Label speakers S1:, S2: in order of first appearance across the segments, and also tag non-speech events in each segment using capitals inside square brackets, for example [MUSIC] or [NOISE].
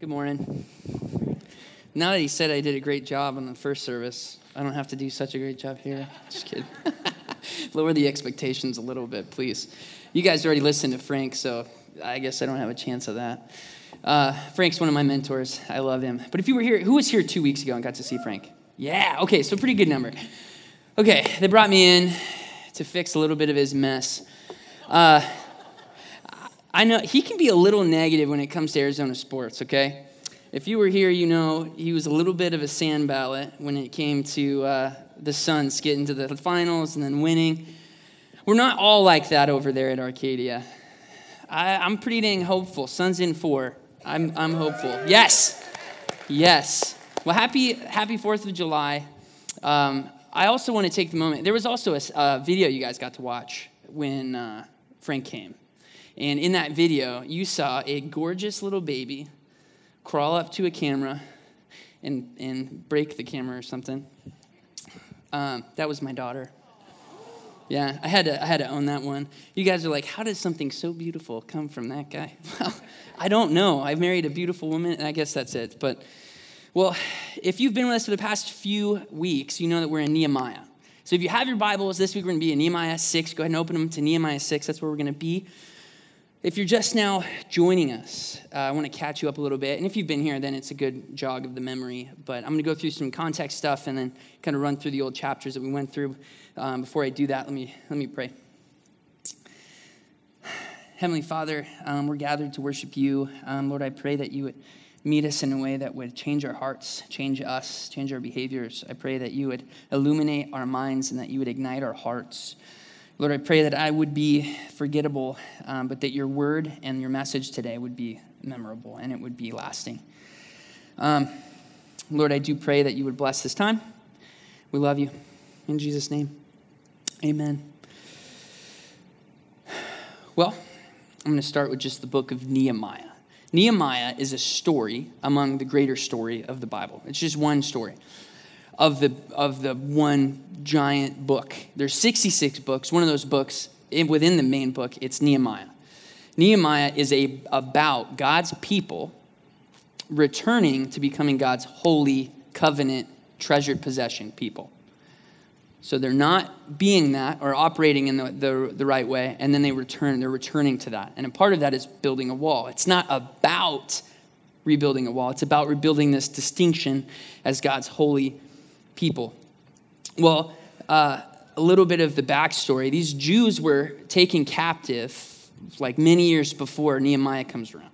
S1: Good morning. Now that he said I did a great job on the first service, I don't have to do such a great job here. Just kidding. [LAUGHS] Lower the expectations a little bit, please. You guys already listened to Frank, so I guess I don't have a chance of that. Uh, Frank's one of my mentors. I love him. But if you were here, who was here two weeks ago and got to see Frank? Yeah, okay, so pretty good number. Okay, they brought me in to fix a little bit of his mess. Uh, I know he can be a little negative when it comes to Arizona sports, okay? If you were here, you know he was a little bit of a Sanballat when it came to uh, the Suns getting to the finals and then winning. We're not all like that over there at Arcadia. I, am pretty dang hopeful. Suns in four. I'm, I'm hopeful. Yes. Yes. Well, happy, happy 4th of July. Um, I also want to take the moment. There was also a, video you guys got to watch when uh, Frank came. And in that video, you saw a gorgeous little baby crawl up to a camera and, and break the camera or something. Um, that was my daughter. Yeah, I had, to, I had to own that one. You guys are like, how does something so beautiful come from that guy? [LAUGHS] Well, I don't know. I married a beautiful woman, and I guess that's it. But, well, if you've been with us for the past few weeks, you know that we're in Nehemiah. So if you have your Bibles, this week we're going to be in Nehemiah 6. Go ahead and open them to Nehemiah 6. That's where we're going to be. If you're just now joining us, uh, I want to catch you up a little bit. And if you've been here, then it's a good jog of the memory. But I'm going to go through some context stuff and then kind of run through the old chapters that we went through. Um, before I do that, let me, let me pray. [SIGHS] Heavenly Father, um, we're gathered to worship you. Um, Lord, I pray that you would meet us in a way that would change our hearts, change us, change our behaviors. I pray that you would illuminate our minds and that you would ignite our hearts. Lord, I pray that I would be forgettable, um, but that your word and your message today would be memorable and it would be lasting. Um, Lord, I do pray that you would bless this time. We love you. In Jesus' name, amen. Well, I'm going to start with just the book of Nehemiah. Nehemiah is a story among the greater story of the Bible, it's just one story of the, of the one giant book. There's 66 books. One of those books, within the main book, it's Nehemiah. Nehemiah is a, about God's people returning to becoming God's holy, covenant, treasured possession people. So they're not being that or operating in the, the, the, right way, and then they return, they're returning to that. And a part of that is building a wall. It's not about rebuilding a wall, it's about rebuilding this distinction as God's holy people. Well, uh, a little bit of the backstory these Jews were taken captive like many years before Nehemiah comes around.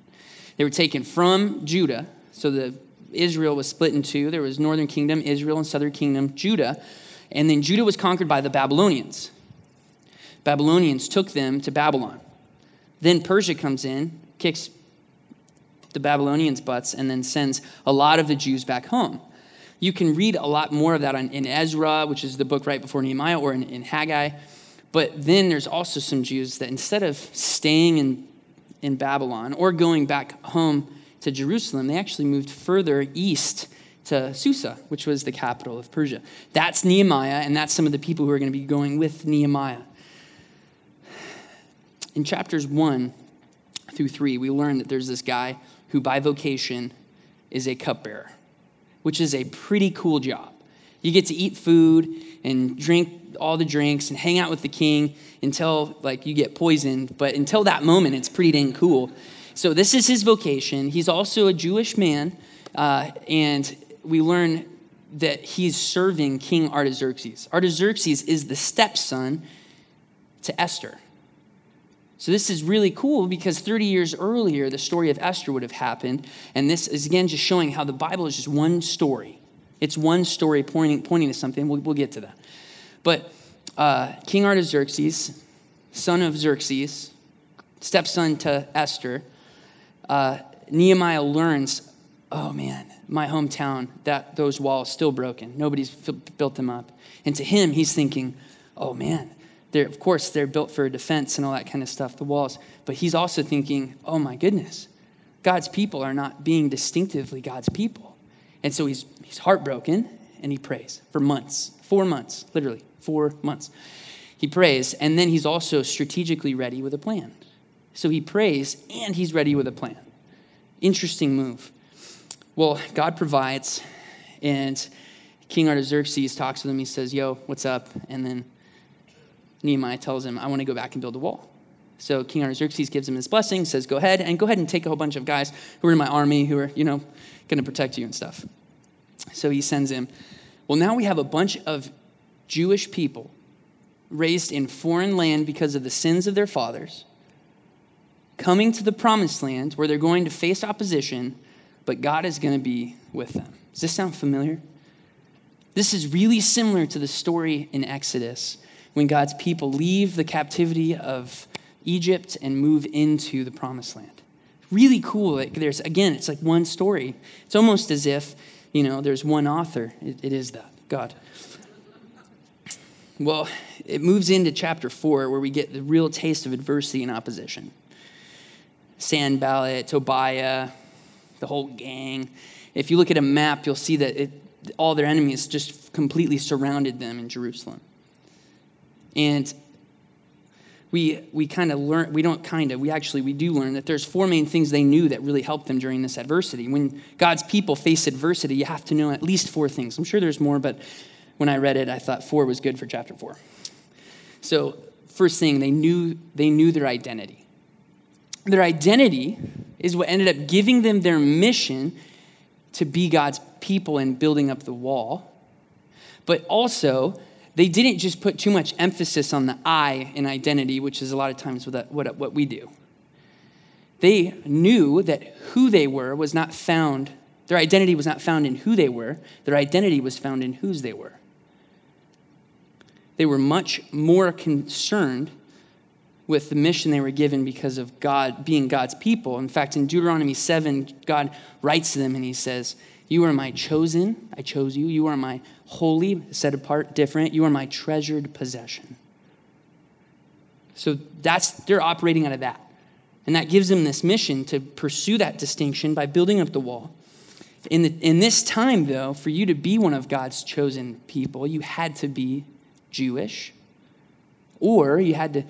S1: They were taken from Judah, so the Israel was split in two. There was northern kingdom, Israel, and southern kingdom, Judah. And then Judah was conquered by the Babylonians. Babylonians took them to Babylon. Then Persia comes in, kicks the Babylonians' butts, and then sends a lot of the Jews back home. You can read a lot more of that in Ezra, which is the book right before Nehemiah, or in, in Haggai. But then there's also some Jews that instead of staying in, in Babylon or going back home to Jerusalem, they actually moved further east to Susa, which was the capital of Persia. That's Nehemiah, and that's some of the people who are going to be going with Nehemiah. In chapters 1 through 3, we learn that there's this guy who, by vocation, is a cupbearer which is a pretty cool job. You get to eat food and drink all the drinks and hang out with the king until like you get poisoned, but until that moment, it's pretty dang cool. So this is his vocation. He's also a Jewish man, uh, and we learn that he's serving King Artaxerxes. Artaxerxes is the stepson to Esther. So this is really cool because 30 years earlier, the story of Esther would have happened. And this is, again, just showing how the Bible is just one story. It's one story pointing, pointing to something. We'll, we'll get to that. But uh, King Artaxerxes, son of Xerxes, stepson to Esther, uh, Nehemiah learns, oh man, my hometown, that those walls still broken. Nobody's built them up. And to him, he's thinking, oh man, they're, of course, they're built for defense and all that kind of stuff, the walls. But he's also thinking, oh my goodness, God's people are not being distinctively God's people. And so he's, he's heartbroken and he prays for months, four months, literally, four months. He prays, and then he's also strategically ready with a plan. So he prays and he's ready with a plan. Interesting move. Well, God provides, and King Artaxerxes talks with him. He says, Yo, what's up? And then Nehemiah tells him, I want to go back and build a wall. So King Artaxerxes gives him his blessing, says, Go ahead, and go ahead and take a whole bunch of guys who are in my army who are, you know, going to protect you and stuff. So he sends him. Well, now we have a bunch of Jewish people raised in foreign land because of the sins of their fathers coming to the promised land where they're going to face opposition, but God is going to be with them. Does this sound familiar? This is really similar to the story in Exodus when God's people leave the captivity of Egypt and move into the promised land. Really cool. Like there's again, it's like one story. It's almost as if, you know, there's one author. it, it is that, God. Well, it moves into chapter four where we get the real taste of adversity and opposition. Sanballat, Tobiah, the whole gang. If you look at a map, you'll see that it, all their enemies just completely surrounded them in Jerusalem. And we, we kind of learn, we don't kind of, we actually, we do learn that there's four main things they knew that really helped them during this adversity. When God's people face adversity, you have to know at least four things. I'm sure there's more, but when I read it, I thought four was good for chapter four. So, first thing, they knew, they knew their identity. Their identity is what ended up giving them their mission to be God's people and building up the wall. But also, they didn't just put too much emphasis on the I in identity, which is a lot of times what, what, what we do. They knew that who they were was not found, their identity was not found in who they were, their identity was found in whose they were. They were much more concerned with the mission they were given because of God being God's people. In fact, in Deuteronomy 7, God writes to them and he says, You are my chosen, I chose you. You are my holy, set apart, different. You are my treasured possession. So that's they're operating out of that. And that gives them this mission to pursue that distinction by building up the wall. In, the, in this time, though, for you to be one of God's chosen people, you had to be Jewish, or you had to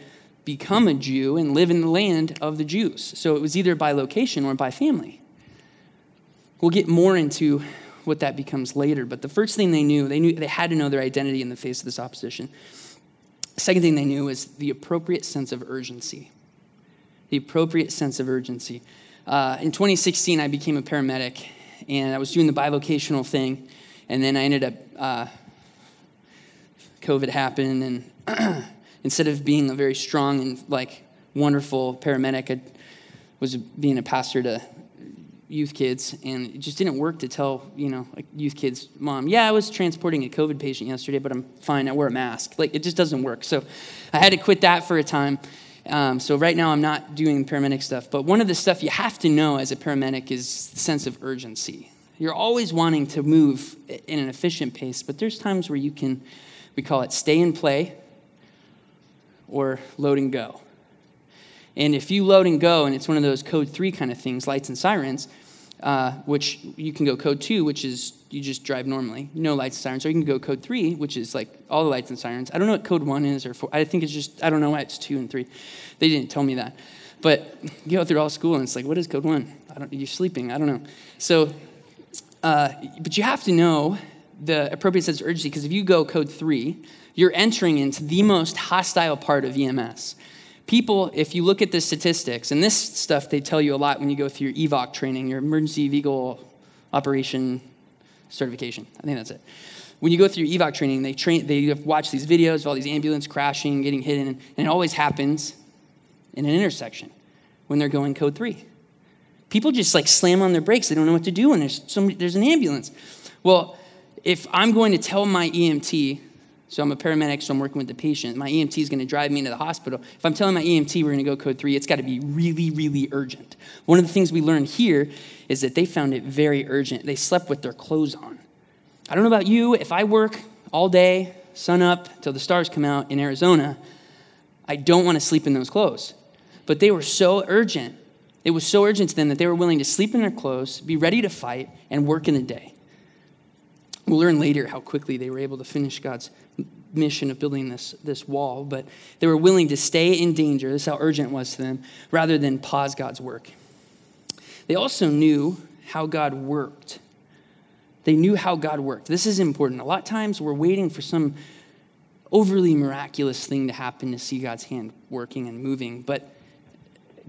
S1: become a Jew and live in the land of the Jews. So it was either by location or by family. We'll get more into what that becomes later, but the first thing they knew, they knew they had to know their identity in the face of this opposition. Second thing they knew was the appropriate sense of urgency. The appropriate sense of urgency. Uh, in 2016, I became a paramedic, and I was doing the bivocational thing, and then I ended up, uh, COVID happened, and [CLEARS THROAT] instead of being a very strong and like wonderful paramedic, I was being a pastor to youth kids, and it just didn't work to tell you know youth kids, mom, yeah, I was transporting a COVID patient yesterday, but I'm fine. I wear a mask. Like it just doesn't work. So I had to quit that for a time. Um, so right now I'm not doing paramedic stuff. But one of the stuff you have to know as a paramedic is the sense of urgency. You're always wanting to move in an efficient pace, but there's times where you can, we call it stay and play or load and go. And if you load and go, and it's one of those code three kind of things, lights and sirens, uh, which you can go code two, which is you just drive normally, no lights and sirens, or you can go code three, which is like all the lights and sirens. I don't know what code one is or four. I think it's just, I don't know why it's two and three. They didn't tell me that. But you go through all school and it's like, what is code one? I don't, you're sleeping. I don't know. So, uh, but you have to know the appropriate sense of urgency because if you go code three, you're entering into the most hostile part of EMS. People, if you look at the statistics, and this stuff they tell you a lot when you go through your EVOC training, your emergency vehicle operation certification. I think that's it. When you go through your EVOC training, they train, they watch these videos of all these ambulance crashing, getting hit, and it always happens in an intersection when they're going code three. People just like slam on their brakes. They don't know what to do when there's somebody, there's an ambulance. Well, if I'm going to tell my EMT so I'm a paramedic, so I'm working with the patient. My EMT is going to drive me into the hospital. If I'm telling my EMT we're going to go code three, it's got to be really, really urgent. One of the things we learned here is that they found it very urgent. They slept with their clothes on. I don't know about you, if I work all day, sun up till the stars come out in Arizona, I don't want to sleep in those clothes. But they were so urgent. It was so urgent to them that they were willing to sleep in their clothes, be ready to fight, and work in the day. We'll learn later how quickly they were able to finish God's mission of building this, this wall, but they were willing to stay in danger. This is how urgent it was to them, rather than pause God's work. They also knew how God worked. They knew how God worked. This is important. A lot of times we're waiting for some overly miraculous thing to happen to see God's hand working and moving, but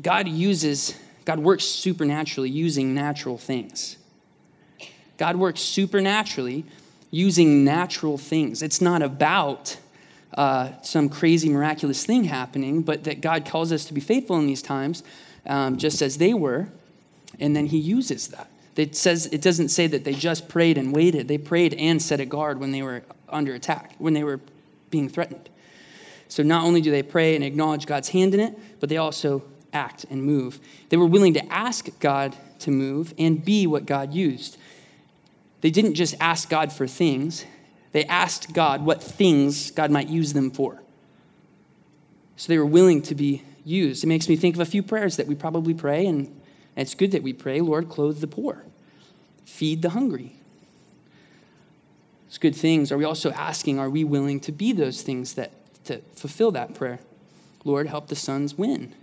S1: God uses, God works supernaturally using natural things. God works supernaturally using natural things. It's not about uh, some crazy miraculous thing happening, but that God calls us to be faithful in these times, um, just as they were, and then He uses that. It says it doesn't say that they just prayed and waited. They prayed and set a guard when they were under attack, when they were being threatened. So not only do they pray and acknowledge God's hand in it, but they also act and move. They were willing to ask God to move and be what God used. They didn't just ask God for things, they asked God what things God might use them for. So they were willing to be used. It makes me think of a few prayers that we probably pray, and it's good that we pray Lord, clothe the poor, feed the hungry. It's good things. Are we also asking, are we willing to be those things that to fulfill that prayer? Lord, help the Suns win.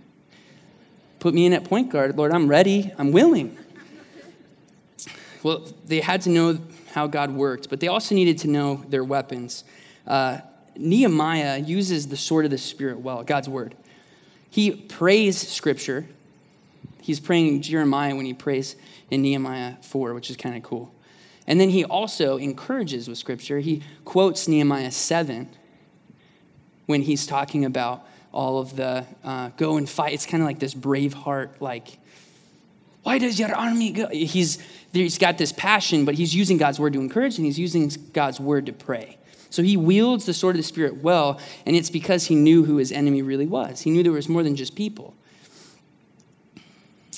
S1: Put me in at point guard. Lord, I'm ready. I'm willing. Well, they had to know how God worked, but they also needed to know their weapons. Uh, Nehemiah uses the sword of the Spirit well, God's word. He prays scripture. He's praying Jeremiah when he prays in Nehemiah 4, which is kind of cool. And then he also encourages with scripture. He quotes Nehemiah 7 when he's talking about all of the uh, go and fight. It's kind of like this brave heart, like, why does your army go? He's he's got this passion, but he's using God's word to encourage and he's using God's word to pray. So he wields the sword of the Spirit well, and it's because he knew who his enemy really was. He knew there was more than just people.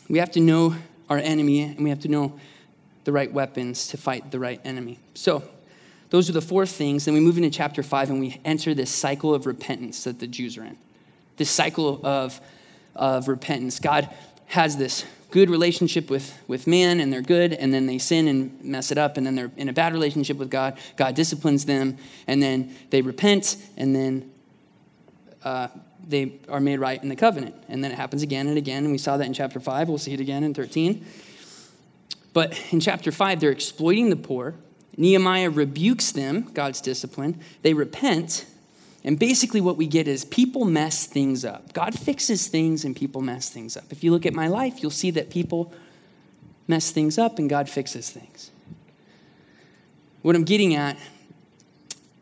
S1: We have to know our enemy, and we have to know the right weapons to fight the right enemy. So, those are the four things. Then we move into chapter five, and we enter this cycle of repentance that the Jews are in. This cycle of, of repentance. God has this good relationship with, with man and they're good, and then they sin and mess it up, and then they're in a bad relationship with God. God disciplines them, and then they repent, and then uh, they are made right in the covenant. And then it happens again and again, and we saw that in chapter 5. We'll see it again in 13. But in chapter 5, they're exploiting the poor. Nehemiah rebukes them, God's discipline. They repent, and basically, what we get is people mess things up. God fixes things and people mess things up. If you look at my life, you'll see that people mess things up and God fixes things. What I'm getting at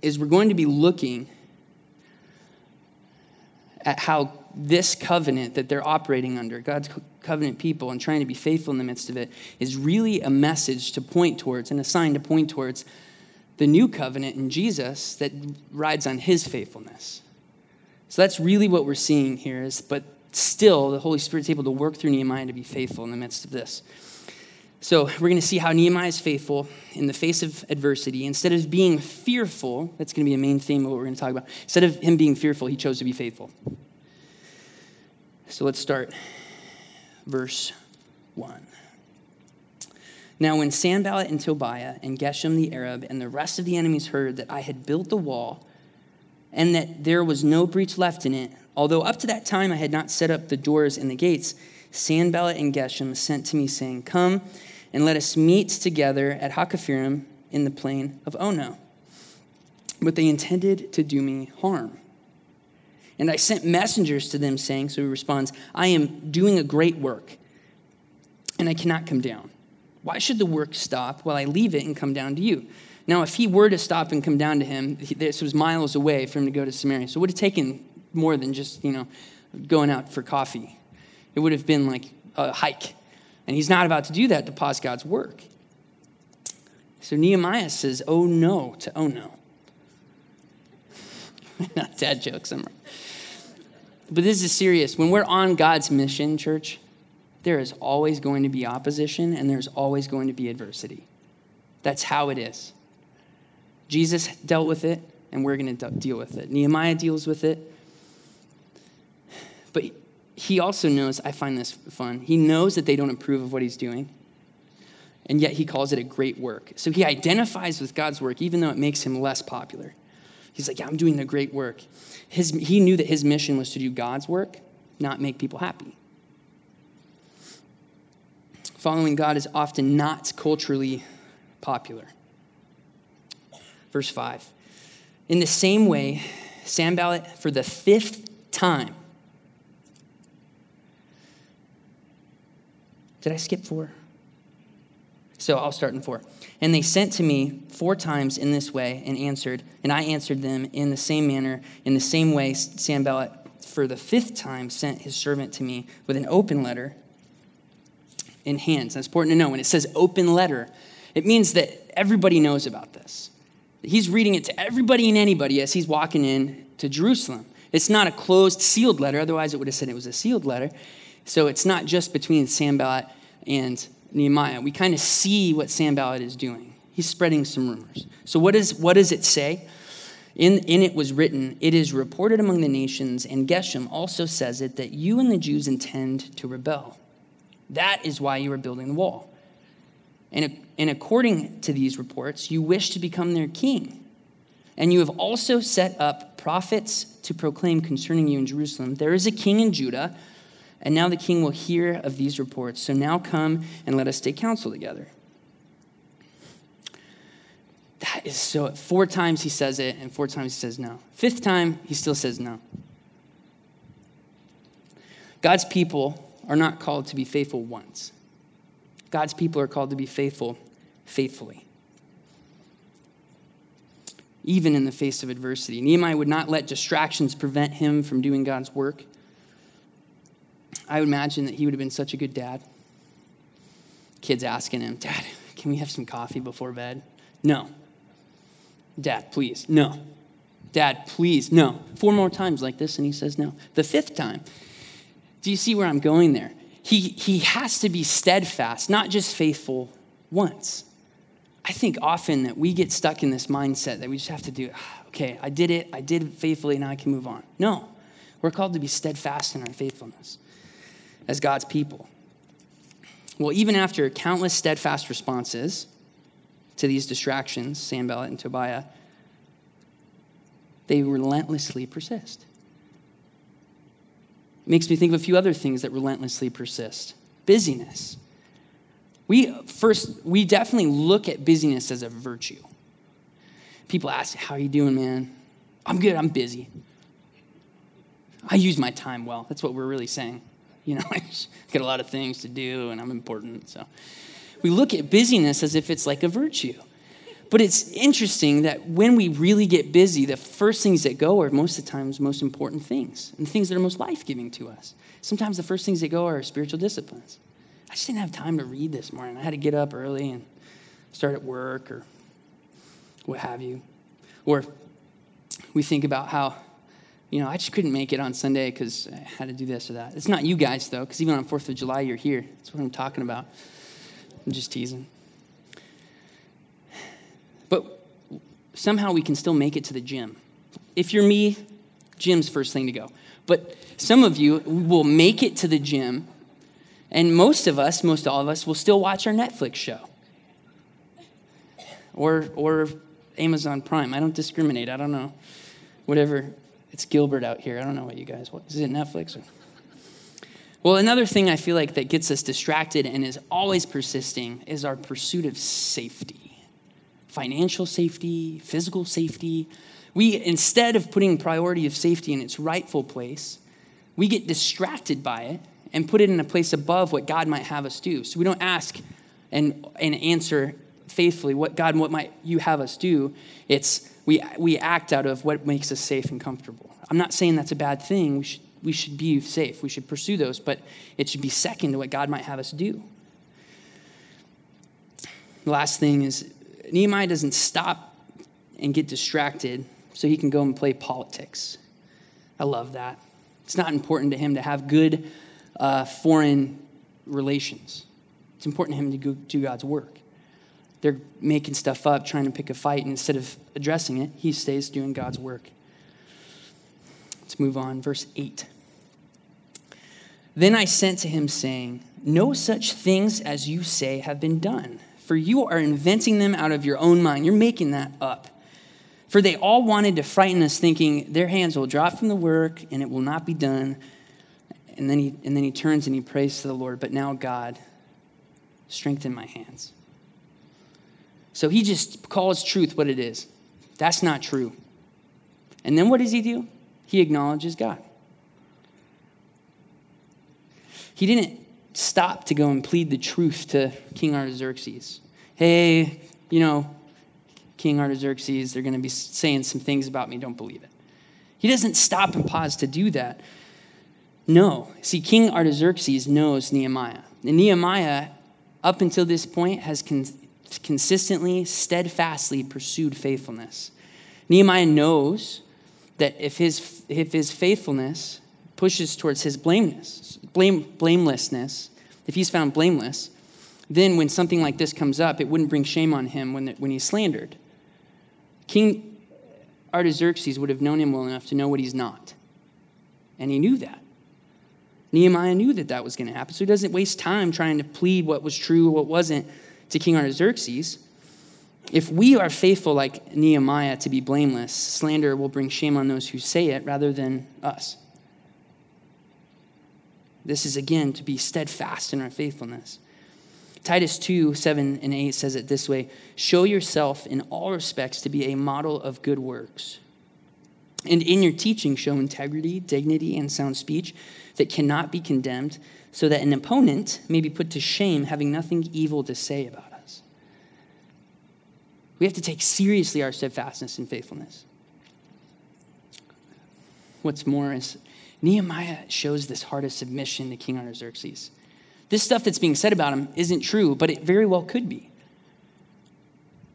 S1: is we're going to be looking at how this covenant that they're operating under, God's covenant people, and trying to be faithful in the midst of it, is really a message to point towards and a sign to point towards the new covenant in Jesus that rides on his faithfulness. So that's really what we're seeing here is but still the Holy Spirit's able to work through Nehemiah to be faithful in the midst of this. So we're going to see how Nehemiah is faithful in the face of adversity. Instead of being fearful, that's going to be a main theme of what we're going to talk about. Instead of him being fearful, he chose to be faithful. So let's start verse 1. Now, when Sanballat and Tobiah and Geshem the Arab and the rest of the enemies heard that I had built the wall and that there was no breach left in it, although up to that time I had not set up the doors and the gates, Sanballat and Geshem sent to me, saying, Come and let us meet together at Hakkephirim in the plain of Ono. But they intended to do me harm. And I sent messengers to them, saying, So he responds, I am doing a great work, and I cannot come down. Why should the work stop while I leave it and come down to you? Now, if he were to stop and come down to him, this was miles away for him to go to Samaria. So it would have taken more than just, you know, going out for coffee. It would have been like a hike. And he's not about to do that to pause God's work. So Nehemiah says, oh no, to oh no. [LAUGHS] not dad jokes, I'm right. But this is serious. When we're on God's mission, church, there is always going to be opposition and there's always going to be adversity. That's how it is. Jesus dealt with it, and we're going to deal with it. Nehemiah deals with it. But he also knows, I find this fun, he knows that they don't approve of what he's doing, and yet he calls it a great work. So he identifies with God's work, even though it makes him less popular. He's like, Yeah, I'm doing the great work. His, he knew that his mission was to do God's work, not make people happy. Following God is often not culturally popular. Verse 5. In the same way, Sanballat, for the fifth time, did I skip four? So I'll start in four. And they sent to me four times in this way and answered, and I answered them in the same manner. In the same way, Sanballat, for the fifth time, sent his servant to me with an open letter in hands. That's important to know. When it says open letter, it means that everybody knows about this. He's reading it to everybody and anybody as he's walking in to Jerusalem. It's not a closed, sealed letter. Otherwise, it would have said it was a sealed letter. So it's not just between Sanballat and Nehemiah. We kind of see what Sanballat is doing. He's spreading some rumors. So what, is, what does it say? In, in it was written, It is reported among the nations, and Geshem also says it, that you and the Jews intend to rebel. That is why you are building the wall. And, and according to these reports, you wish to become their king. And you have also set up prophets to proclaim concerning you in Jerusalem there is a king in Judah, and now the king will hear of these reports. So now come and let us take counsel together. That is so. Four times he says it, and four times he says no. Fifth time, he still says no. God's people are not called to be faithful once. God's people are called to be faithful faithfully. Even in the face of adversity. Nehemiah would not let distractions prevent him from doing God's work. I would imagine that he would have been such a good dad. Kids asking him, Dad, can we have some coffee before bed? No. Dad, please, no. Dad, please, no. Four more times like this, and he says no. The fifth time, do you see where I'm going there? He, he has to be steadfast, not just faithful once. I think often that we get stuck in this mindset that we just have to do, ah, okay, I did it, I did it faithfully, now I can move on. No, we're called to be steadfast in our faithfulness as God's people. Well, even after countless steadfast responses to these distractions, Sanballat and Tobiah, they relentlessly persist. Makes me think of a few other things that relentlessly persist. Busyness. We first, we definitely look at busyness as a virtue. People ask, How are you doing, man? I'm good, I'm busy. I use my time well. That's what we're really saying. You know, [LAUGHS] I got a lot of things to do and I'm important. So we look at busyness as if it's like a virtue. But it's interesting that when we really get busy, the first things that go are most of the times most important things and things that are most life giving to us. Sometimes the first things that go are spiritual disciplines. I just didn't have time to read this morning. I had to get up early and start at work or what have you. Or we think about how, you know, I just couldn't make it on Sunday because I had to do this or that. It's not you guys, though, because even on 4th of July, you're here. That's what I'm talking about. I'm just teasing. Somehow we can still make it to the gym. If you're me, gym's first thing to go. But some of you will make it to the gym, and most of us, most all of us, will still watch our Netflix show or, or Amazon Prime. I don't discriminate. I don't know. Whatever. It's Gilbert out here. I don't know what you guys, Is it Netflix? Or? Well, another thing I feel like that gets us distracted and is always persisting is our pursuit of safety financial safety, physical safety. We, instead of putting priority of safety in its rightful place, we get distracted by it and put it in a place above what God might have us do. So we don't ask and, and answer faithfully what God, what might you have us do? It's we, we act out of what makes us safe and comfortable. I'm not saying that's a bad thing. We should, we should be safe. We should pursue those, but it should be second to what God might have us do. The last thing is Nehemiah doesn't stop and get distracted so he can go and play politics. I love that. It's not important to him to have good uh, foreign relations. It's important to him to go do God's work. They're making stuff up, trying to pick a fight, and instead of addressing it, he stays doing God's work. Let's move on. Verse 8. Then I sent to him, saying, No such things as you say have been done for you are inventing them out of your own mind. You're making that up. For they all wanted to frighten us, thinking their hands will drop from the work and it will not be done. And then he, and then he turns and he prays to the Lord. But now, God, strengthen my hands. So he just calls truth what it is. That's not true. And then what does he do? He acknowledges God. He didn't stop to go and plead the truth to King Artaxerxes. Hey, you know, King Artaxerxes, they're going to be saying some things about me. Don't believe it. He doesn't stop and pause to do that. No. See, King Artaxerxes knows Nehemiah. And Nehemiah, up until this point, has con- consistently, steadfastly pursued faithfulness. Nehemiah knows that if his, if his faithfulness pushes towards his blameless, blame, blamelessness, if he's found blameless, then when something like this comes up, it wouldn't bring shame on him when, when he's slandered. King Artaxerxes would have known him well enough to know what he's not. And he knew that. Nehemiah knew that that was going to happen. So he doesn't waste time trying to plead what was true, what wasn't to King Artaxerxes. If we are faithful like Nehemiah to be blameless, slander will bring shame on those who say it rather than us. This is again to be steadfast in our faithfulness. Titus 2 7 and 8 says it this way Show yourself in all respects to be a model of good works. And in your teaching, show integrity, dignity, and sound speech that cannot be condemned, so that an opponent may be put to shame, having nothing evil to say about us. We have to take seriously our steadfastness and faithfulness. What's more is Nehemiah shows this heart of submission to King Artaxerxes. This stuff that's being said about him isn't true, but it very well could be.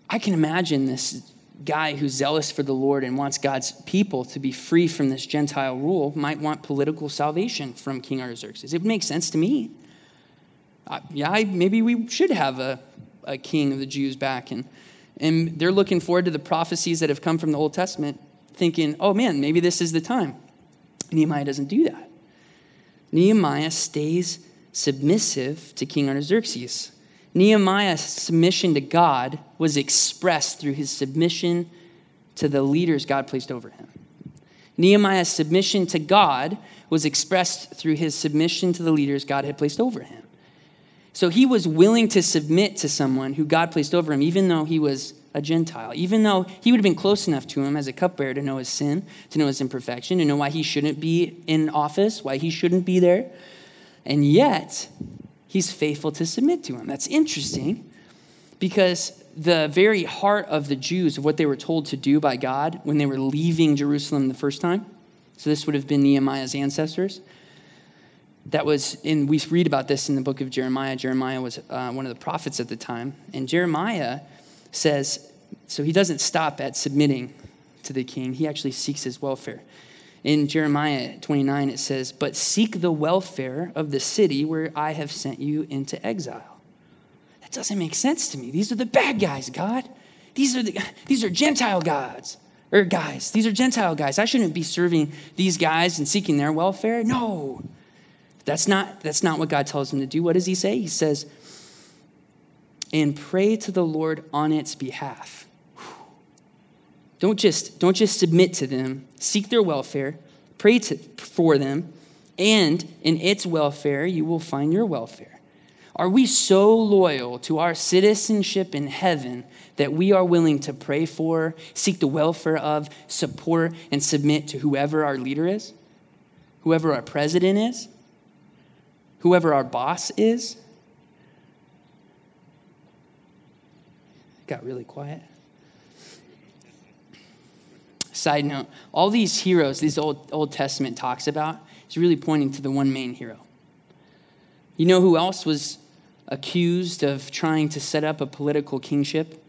S1: I can imagine this guy who's zealous for the Lord and wants God's people to be free from this Gentile rule might want political salvation from King Artaxerxes. It would make sense to me. Uh, yeah, maybe we should have a, a king of the Jews back. And, and they're looking forward to the prophecies that have come from the Old Testament, thinking, oh man, maybe this is the time. Nehemiah doesn't do that. Nehemiah stays submissive to King Artaxerxes. Nehemiah's submission to God was expressed through his submission to the leaders God placed over him. Nehemiah's submission to God was expressed through his submission to the leaders God had placed over him. So he was willing to submit to someone who God placed over him, even though he was a Gentile, even though he would have been close enough to him as a cupbearer to know his sin, to know his imperfection, to know why he shouldn't be in office, why he shouldn't be there. And yet, he's faithful to submit to him. That's interesting because the very heart of the Jews, of what they were told to do by God when they were leaving Jerusalem the first time, so this would have been Nehemiah's ancestors. That was in, we read about this in the book of Jeremiah. Jeremiah was uh, one of the prophets at the time. And Jeremiah says, so he doesn't stop at submitting to the king, he actually seeks his welfare. In Jeremiah 29, it says, But seek the welfare of the city where I have sent you into exile. That doesn't make sense to me. These are the bad guys, God. These are, the, these are Gentile gods, or guys. These are Gentile guys. I shouldn't be serving these guys and seeking their welfare. No. That's not, that's not what God tells him to do. What does he say? He says, and pray to the Lord on its behalf. Don't just, don't just submit to them, seek their welfare, pray to, for them, and in its welfare, you will find your welfare. Are we so loyal to our citizenship in heaven that we are willing to pray for, seek the welfare of, support, and submit to whoever our leader is? Whoever our president is? Whoever our boss is? Got really quiet. Side note all these heroes, these Old, Old Testament talks about, is really pointing to the one main hero. You know who else was accused of trying to set up a political kingship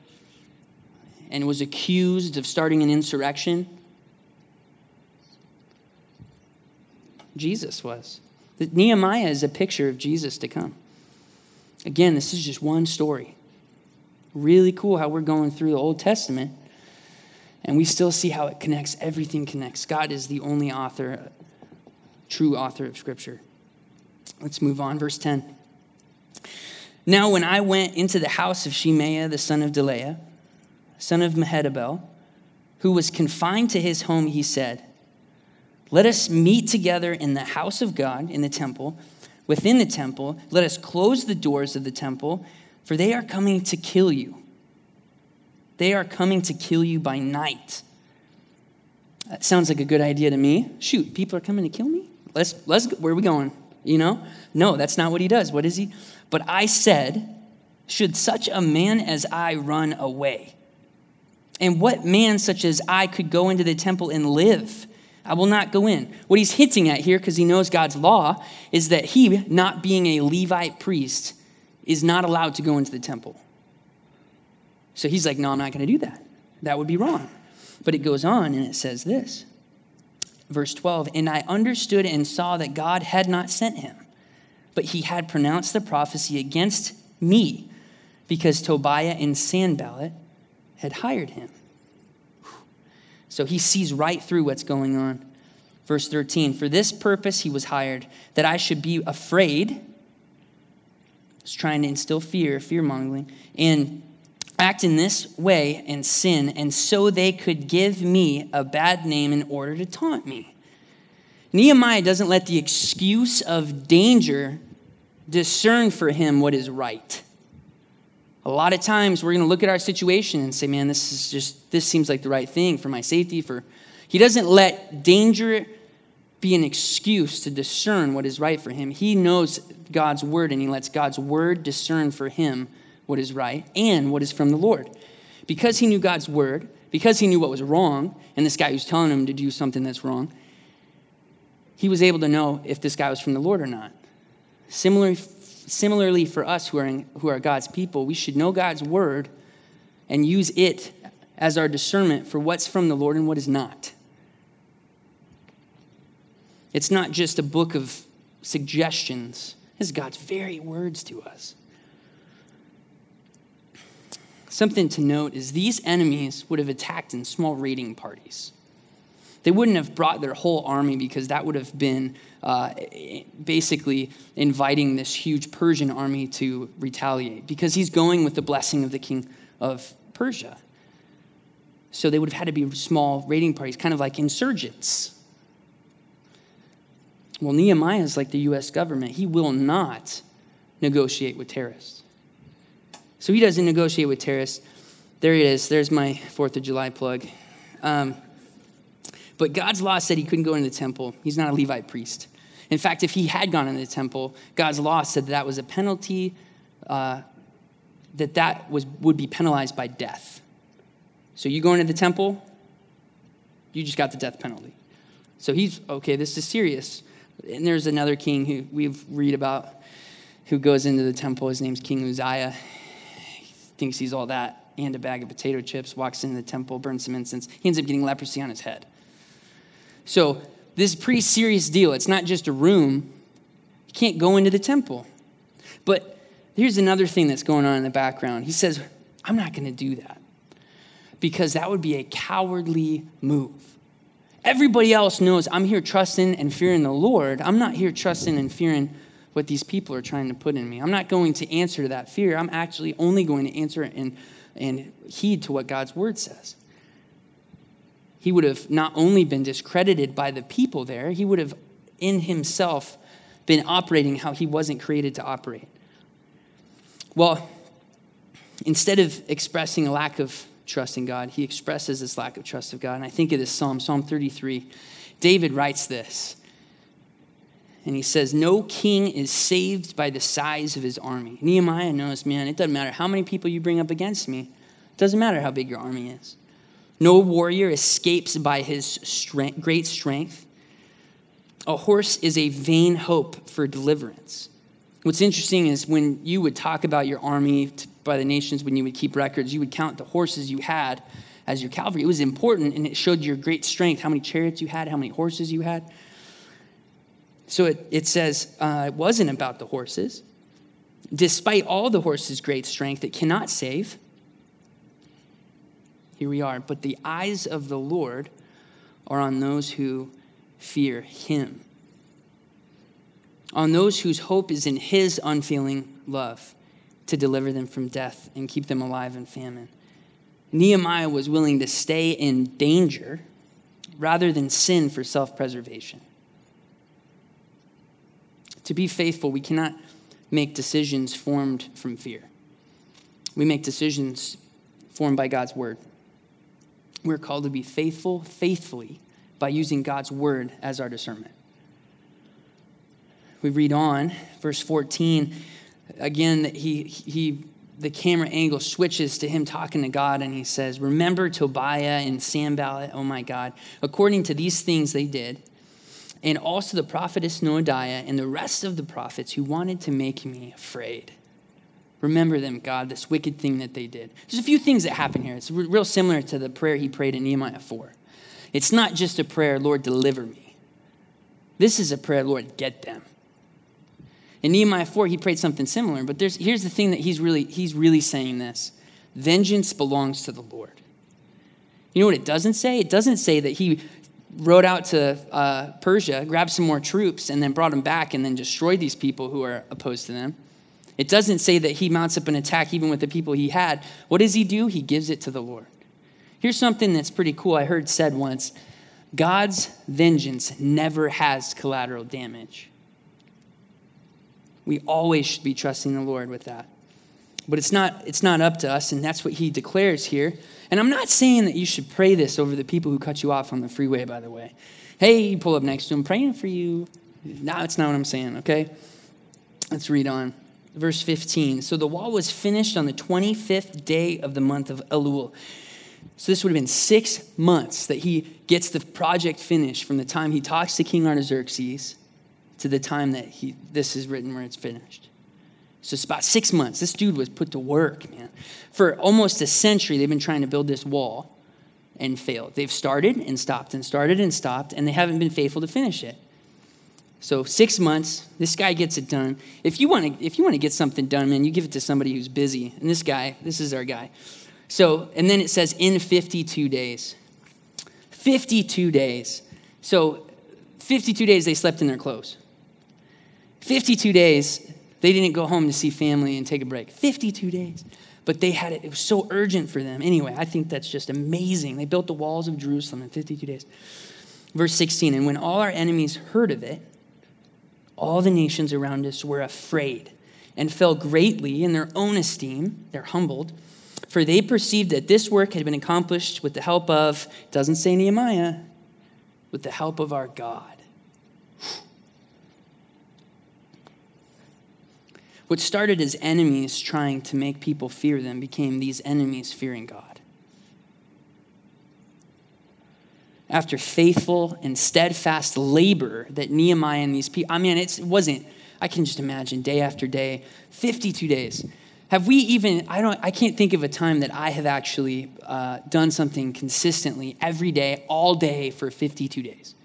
S1: and was accused of starting an insurrection? Jesus was. Nehemiah is a picture of Jesus to come. Again, this is just one story really cool how we're going through the Old Testament and we still see how it connects. Everything connects. God is the only author, true author of Scripture. Let's move on. Verse 10. Now, when I went into the house of Shemaiah, the son of Delaiah, son of Mehetabel, who was confined to his home, he said, Let us meet together in the house of God, in the temple, within the temple. Let us close the doors of the temple, for they are coming to kill you. They are coming to kill you by night. That sounds like a good idea to me. Shoot, people are coming to kill me? Let's, let's, where are we going? You know? No, that's not what he does. What is he? But I said, Should such a man as I run away? And what man such as I could go into the temple and live? I will not go in. What he's hinting at here, because he knows God's law, is that he, not being a Levite priest, is not allowed to go into the temple. So he's like, No, I'm not going to do that. That would be wrong. But it goes on and it says this verse 12 And I understood and saw that God had not sent him, but he had pronounced the prophecy against me because Tobiah and Sanballat had hired him. So he sees right through what's going on. Verse 13 For this purpose he was hired, that I should be afraid. He's trying to instill fear, fear mongering, and act in this way and sin, and so they could give me a bad name in order to taunt me. Nehemiah doesn't let the excuse of danger discern for him what is right. A lot of times we're going to look at our situation and say, man, this is just, this seems like the right thing for my safety. For He doesn't let danger be an excuse to discern what is right for him. He knows God's word and he lets God's word discern for him what is right and what is from the Lord. Because he knew God's word, because he knew what was wrong, and this guy who's telling him to do something that's wrong, he was able to know if this guy was from the Lord or not. Similarly, similarly for us who are, in, who are God's people, we should know God's word and use it as our discernment for what's from the Lord and what is not. It's not just a book of suggestions, it's God's very words to us. Something to note is these enemies would have attacked in small raiding parties. They wouldn't have brought their whole army because that would have been uh, basically inviting this huge Persian army to retaliate because he's going with the blessing of the king of Persia. So they would have had to be small raiding parties, kind of like insurgents. Well, Nehemiah is like the U.S. government. He will not negotiate with terrorists. So he doesn't negotiate with terrorists. There it is. There's my Fourth of July plug. Um, but God's law said he couldn't go into the temple. He's not a Levite priest. In fact, if he had gone into the temple, God's law said that, that was a penalty, uh, that that was, would be penalized by death. So you go into the temple, you just got the death penalty. So he's, okay, this is serious. And there's another king who we read about who goes into the temple. His name's King Uzziah He thinks he's all that and a bag of potato chips, walks into the temple, burns some incense. He ends up getting leprosy on his head. So, this is pretty serious deal. It's not just a room. You can't go into the temple. But here's another thing that's going on in the background. He says, I'm not going to do that because that would be a cowardly move. Everybody else knows I'm here trusting and fearing the Lord. I'm not here trusting and fearing what these people are trying to put in me. I'm not going to answer to that fear. I'm actually only going to answer and, and heed to what God's word says. He would have not only been discredited by the people there, he would have in himself been operating how he wasn't created to operate. Well, instead of expressing a lack of trust in God, he expresses this lack of trust of God. And I think of this psalm, Psalm 33. David writes this and he says, No king is saved by the size of his army. Nehemiah knows, man, it doesn't matter how many people you bring up against me, it doesn't matter how big your army is. No warrior escapes by his strength, great strength. A horse is a vain hope for deliverance. What's interesting is when you would talk about your army by the nations, when you would keep records, you would count the horses you had as your cavalry. It was important and it showed your great strength, how many chariots you had, how many horses you had. So it, it says uh, it wasn't about the horses. Despite all the horse's great strength, it cannot save. Here we are. But the eyes of the Lord are on those who fear him, on those whose hope is in his unfailing love to deliver them from death and keep them alive in famine. Nehemiah was willing to stay in danger rather than sin for self preservation. To be faithful, we cannot make decisions formed from fear. We make decisions formed by God's word. We're called to be faithful, faithfully, by using God's word as our discernment. We read on, verse 14, again, he, he, the camera angle switches to him talking to God, and he says, Remember Tobiah and Sanballat, oh my God. According to these things they did, and also the prophetess Noadiah and the rest of the prophets who wanted to make me afraid. Remember them, God, this wicked thing that they did. There's a few things that happen here. It's real similar to the prayer he prayed in Nehemiah 4. It's not just a prayer, Lord, deliver me. This is a prayer, Lord, get them. In Nehemiah 4, he prayed something similar, but here's the thing that he's really, he's really saying this vengeance belongs to the Lord. You know what it doesn't say? It doesn't say that he rode out to uh, Persia, grabbed some more troops, and then brought them back and then destroyed these people who are opposed to them. It doesn't say that he mounts up an attack even with the people he had. What does he do? He gives it to the Lord. Here's something that's pretty cool I heard said once God's vengeance never has collateral damage. We always should be trusting the Lord with that. But it's not, it's not up to us, and that's what he declares here. And I'm not saying that you should pray this over the people who cut you off on the freeway, by the way. Hey, you pull up next to them, praying for you. No, that's not what I'm saying, okay? Let's read on verse 15. So the wall was finished on the 25th day of the month of Elul. So this would have been six months that he gets the project finished from the time he talks to King Artaxerxes to the time that he, this is written where it's finished. So it's about six months. This dude was put to work, man. For almost a century, they've been trying to build this wall and failed. They've started and stopped and started and stopped, and they haven't been faithful to finish it. So six months, this guy gets it done. If you want to, if you want to get something done, man, you give it to somebody who's busy. And this guy, this is our guy. So, and then it says in 52 days. 52 days. So 52 days they slept in their clothes. 52 days they didn't go home to see family and take a break. 52 days. But they had it, it was so urgent for them. Anyway, I think that's just amazing. They built the walls of Jerusalem in 52 days. Verse 16, and when all our enemies heard of it, all the nations around us were afraid and fell greatly in their own esteem. They're humbled, for they perceived that this work had been accomplished with the help of, doesn't say Nehemiah, with the help of our God. What started as enemies trying to make people fear them became these enemies fearing God. after faithful and steadfast labor that Nehemiah and these people, I mean, it wasn't, I can just imagine day after day, 52 days. Have we even, I don't, I can't think of a time that I have actually uh, done something consistently every day, all day for 52 days.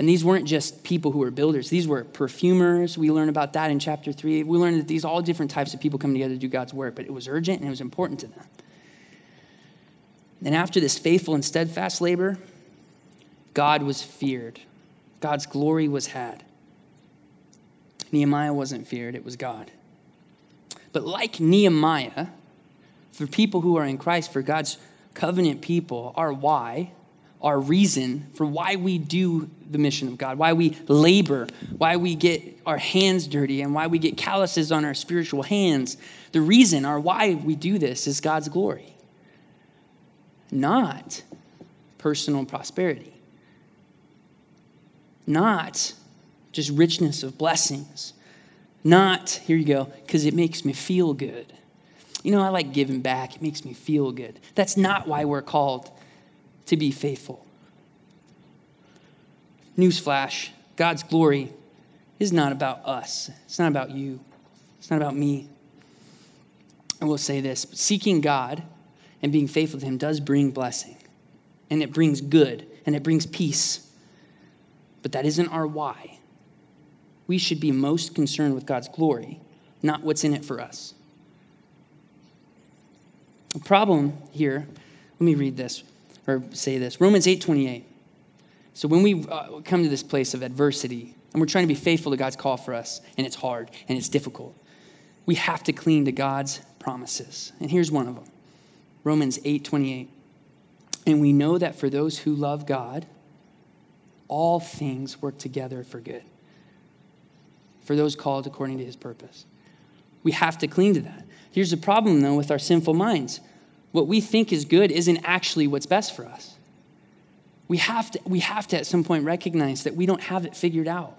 S1: And these weren't just people who were builders. These were perfumers. We learn about that in chapter three. We learned that these all different types of people come together to do God's work, but it was urgent and it was important to them. And after this faithful and steadfast labor, God was feared. God's glory was had. Nehemiah wasn't feared, it was God. But like Nehemiah, for people who are in Christ, for God's covenant people, our why, our reason for why we do the mission of God, why we labor, why we get our hands dirty, and why we get calluses on our spiritual hands, the reason, our why we do this is God's glory not personal prosperity, not just richness of blessings, not, here you go, because it makes me feel good. You know, I like giving back, it makes me feel good. That's not why we're called to be faithful. Newsflash God's glory is not about us, it's not about you, it's not about me. I will say this seeking God and being faithful to Him does bring blessing, and it brings good, and it brings peace. But that isn't our why. We should be most concerned with God's glory, not what's in it for us. The problem here, let me read this or say this Romans 8 28. So when we uh, come to this place of adversity and we're trying to be faithful to God's call for us, and it's hard and it's difficult, we have to cling to God's promises. And here's one of them Romans 8 28. And we know that for those who love God, all things work together for good. for those called according to his purpose. We have to cling to that. Here's the problem, though, with our sinful minds what we think is good isn't actually what's best for us. We have to, we have to at some point recognize that we don't have it figured out.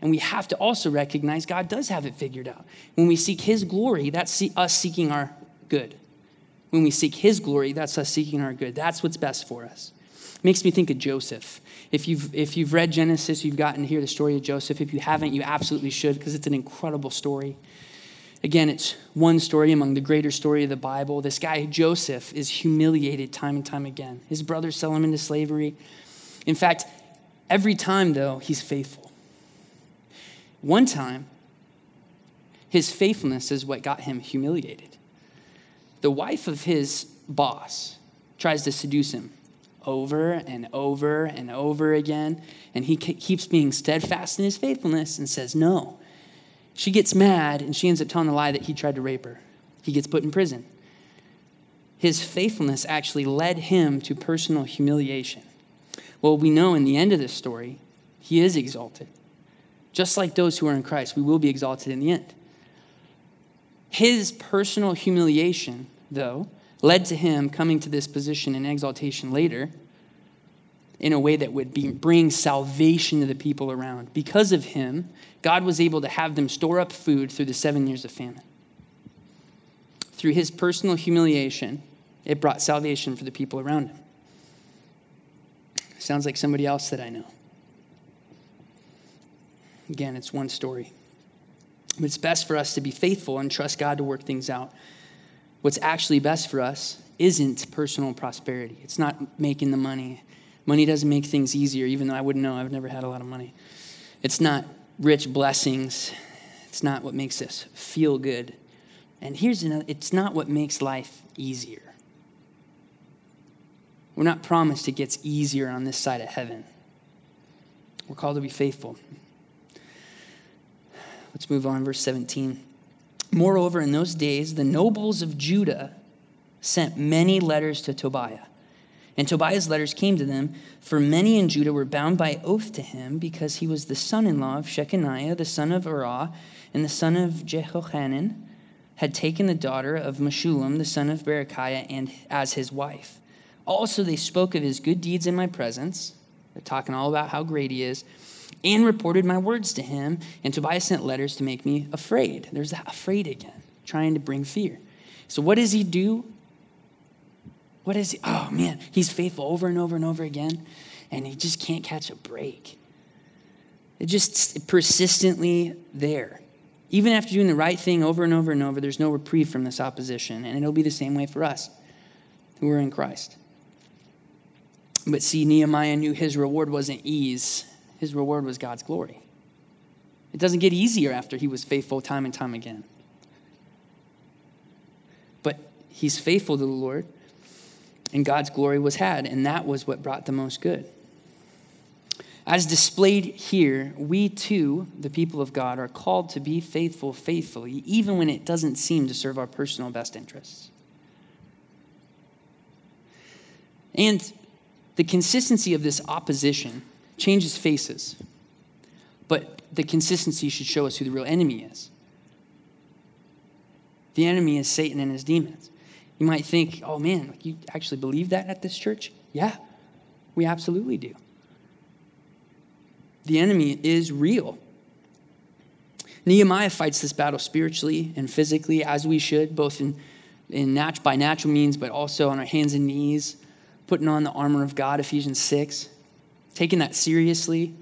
S1: And we have to also recognize God does have it figured out. When we seek His glory, that's us seeking our good. When we seek His glory, that's us seeking our good. That's what's best for us. Makes me think of Joseph. If you've, if you've read Genesis, you've gotten to hear the story of Joseph. If you haven't, you absolutely should because it's an incredible story. Again, it's one story among the greater story of the Bible. This guy, Joseph, is humiliated time and time again. His brothers sell him into slavery. In fact, every time, though, he's faithful. One time, his faithfulness is what got him humiliated. The wife of his boss tries to seduce him over and over and over again, and he keeps being steadfast in his faithfulness and says no. She gets mad and she ends up telling the lie that he tried to rape her. He gets put in prison. His faithfulness actually led him to personal humiliation. Well, we know in the end of this story, he is exalted. Just like those who are in Christ, we will be exalted in the end. His personal humiliation, though, led to him coming to this position in exaltation later in a way that would be, bring salvation to the people around. Because of him, God was able to have them store up food through the seven years of famine. Through his personal humiliation, it brought salvation for the people around him. Sounds like somebody else that I know. Again, it's one story. But it's best for us to be faithful and trust God to work things out. What's actually best for us isn't personal prosperity. It's not making the money. Money doesn't make things easier, even though I wouldn't know. I've never had a lot of money. It's not rich blessings. It's not what makes us feel good. And here's another it's not what makes life easier. We're not promised it gets easier on this side of heaven. We're called to be faithful. Let's move on, verse 17. Moreover, in those days, the nobles of Judah sent many letters to Tobiah and Tobiah's letters came to them, for many in Judah were bound by oath to him because he was the son in law of Shechaniah, the son of Arah, and the son of Jehohanan, had taken the daughter of Meshullam, the son of Berechiah, and as his wife. Also, they spoke of his good deeds in my presence. They're talking all about how great he is, and reported my words to him. And Tobiah sent letters to make me afraid. There's that afraid again, trying to bring fear. So, what does he do? What is he? Oh man, he's faithful over and over and over again, and he just can't catch a break. It's just persistently there. Even after doing the right thing over and over and over, there's no reprieve from this opposition, and it'll be the same way for us who are in Christ. But see, Nehemiah knew his reward wasn't ease, his reward was God's glory. It doesn't get easier after he was faithful time and time again. But he's faithful to the Lord and God's glory was had, and that was what brought the most good. As displayed here, we too, the people of God, are called to be faithful faithfully, even when it doesn't seem to serve our personal best interests. And the consistency of this opposition changes faces, but the consistency should show us who the real enemy is. The enemy is Satan and his demons. You might think, oh man, you actually believe that at this church? Yeah, we absolutely do. The enemy is real. Nehemiah fights this battle spiritually and physically, as we should, both in, in nat- by natural means, but also on our hands and knees, putting on the armor of God, Ephesians 6, taking that seriously.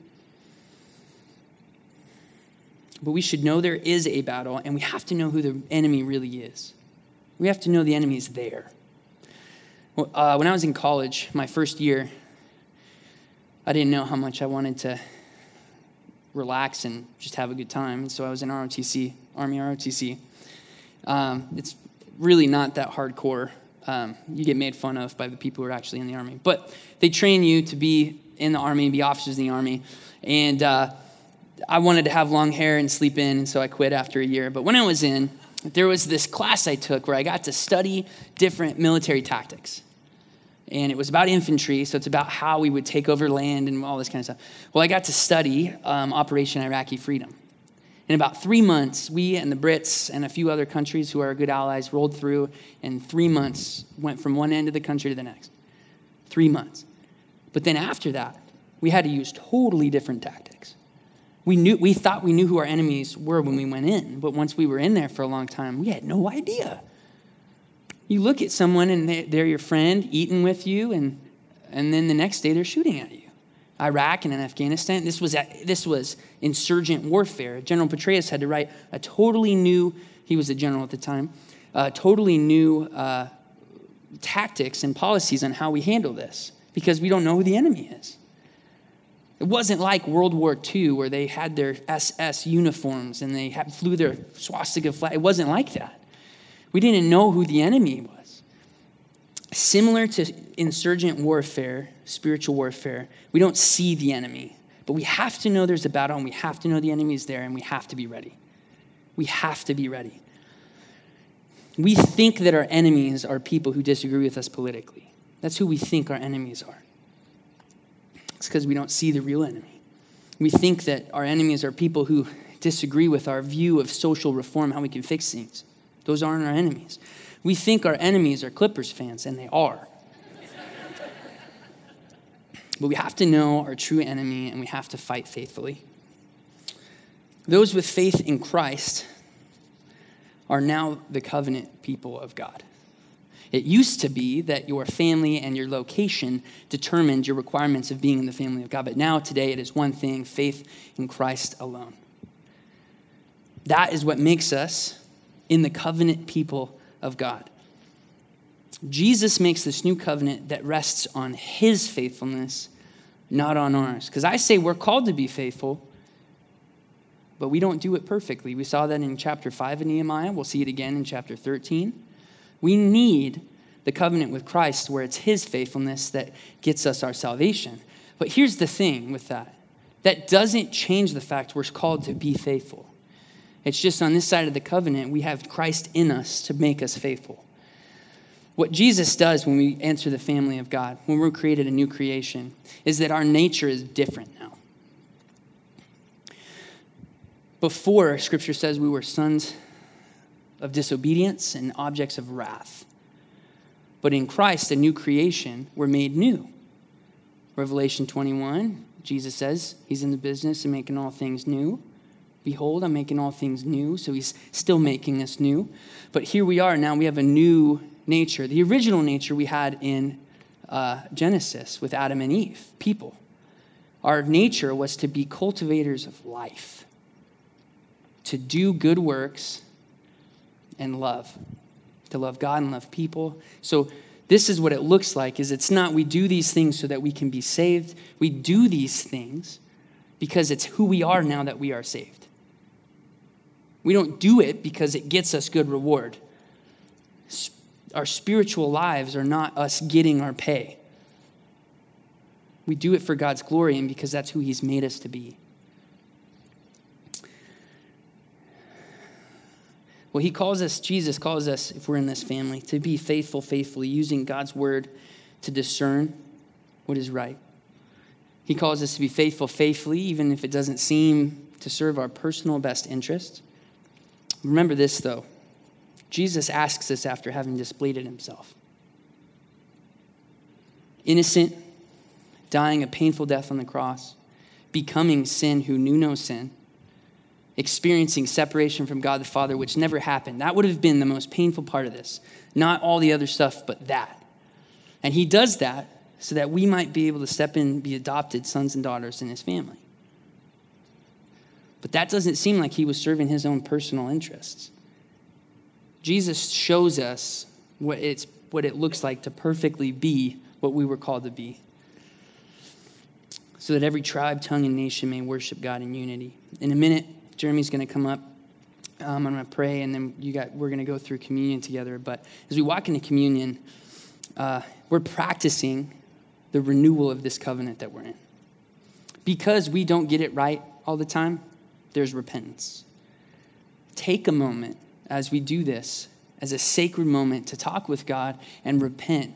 S1: But we should know there is a battle, and we have to know who the enemy really is. We have to know the enemy is there. Uh, when I was in college, my first year, I didn't know how much I wanted to relax and just have a good time. And So I was in ROTC, Army ROTC. Um, it's really not that hardcore. Um, you get made fun of by the people who are actually in the Army. But they train you to be in the Army be officers in the Army. And uh, I wanted to have long hair and sleep in, and so I quit after a year. But when I was in, there was this class I took where I got to study different military tactics. And it was about infantry, so it's about how we would take over land and all this kind of stuff. Well, I got to study um, Operation Iraqi Freedom. In about three months, we and the Brits and a few other countries who are good allies rolled through. and three months, went from one end of the country to the next. Three months. But then after that, we had to use totally different tactics. We, knew, we thought we knew who our enemies were when we went in, but once we were in there for a long time, we had no idea. You look at someone and they're your friend, eating with you, and, and then the next day they're shooting at you. Iraq and in Afghanistan. This was, this was insurgent warfare. General Petraeus had to write a totally new, he was a general at the time, uh, totally new uh, tactics and policies on how we handle this because we don't know who the enemy is. It wasn't like World War II where they had their SS uniforms and they had, flew their swastika flag. It wasn't like that. We didn't know who the enemy was. Similar to insurgent warfare, spiritual warfare, we don't see the enemy, but we have to know there's a battle and we have to know the enemy is there and we have to be ready. We have to be ready. We think that our enemies are people who disagree with us politically. That's who we think our enemies are. It's because we don't see the real enemy. We think that our enemies are people who disagree with our view of social reform, how we can fix things. Those aren't our enemies. We think our enemies are Clippers fans, and they are. but we have to know our true enemy, and we have to fight faithfully. Those with faith in Christ are now the covenant people of God. It used to be that your family and your location determined your requirements of being in the family of God, but now today it is one thing faith in Christ alone. That is what makes us in the covenant people of God. Jesus makes this new covenant that rests on his faithfulness, not on ours. Because I say we're called to be faithful, but we don't do it perfectly. We saw that in chapter 5 of Nehemiah. We'll see it again in chapter 13. We need the covenant with Christ where it's his faithfulness that gets us our salvation. But here's the thing with that that doesn't change the fact we're called to be faithful. It's just on this side of the covenant, we have Christ in us to make us faithful. What Jesus does when we enter the family of God, when we're created a new creation, is that our nature is different now. Before, Scripture says we were sons of disobedience and objects of wrath. But in Christ, a new creation, we're made new. Revelation 21, Jesus says he's in the business of making all things new. Behold, I'm making all things new. So he's still making us new. But here we are now, we have a new nature. The original nature we had in uh, Genesis with Adam and Eve, people. Our nature was to be cultivators of life, to do good works and love, to love God and love people. So this is what it looks like is it's not we do these things so that we can be saved. We do these things because it's who we are now that we are saved. We don't do it because it gets us good reward. Our spiritual lives are not us getting our pay. We do it for God's glory and because that's who He's made us to be. Well, He calls us, Jesus calls us, if we're in this family, to be faithful, faithfully, using God's word to discern what is right. He calls us to be faithful, faithfully, even if it doesn't seem to serve our personal best interest. Remember this, though. Jesus asks us after having displayed it himself. Innocent, dying a painful death on the cross, becoming sin who knew no sin, experiencing separation from God the Father, which never happened. That would have been the most painful part of this. Not all the other stuff, but that. And he does that so that we might be able to step in, be adopted sons and daughters in his family. But that doesn't seem like he was serving his own personal interests. Jesus shows us what, it's, what it looks like to perfectly be what we were called to be. So that every tribe, tongue, and nation may worship God in unity. In a minute, Jeremy's going to come up. Um, I'm going to pray, and then you got, we're going to go through communion together. But as we walk into communion, uh, we're practicing the renewal of this covenant that we're in. Because we don't get it right all the time, there's repentance. Take a moment as we do this as a sacred moment to talk with God and repent,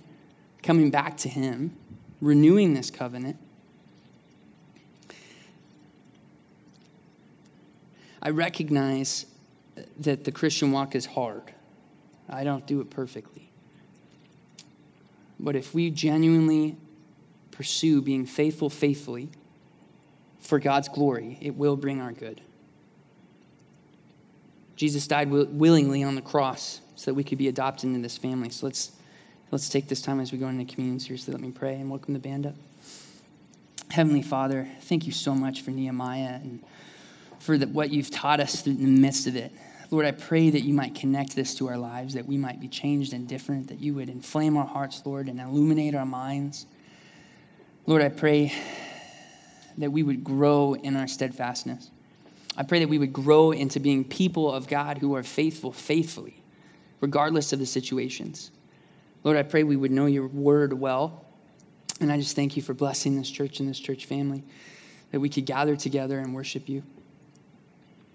S1: coming back to Him, renewing this covenant. I recognize that the Christian walk is hard. I don't do it perfectly. But if we genuinely pursue being faithful faithfully for God's glory, it will bring our good. Jesus died willingly on the cross so that we could be adopted into this family. So let's, let's take this time as we go into communion. Seriously, let me pray and welcome the band up. Heavenly Father, thank you so much for Nehemiah and for the, what you've taught us in the midst of it. Lord, I pray that you might connect this to our lives, that we might be changed and different, that you would inflame our hearts, Lord, and illuminate our minds. Lord, I pray that we would grow in our steadfastness. I pray that we would grow into being people of God who are faithful, faithfully, regardless of the situations. Lord, I pray we would know your word well. And I just thank you for blessing this church and this church family, that we could gather together and worship you.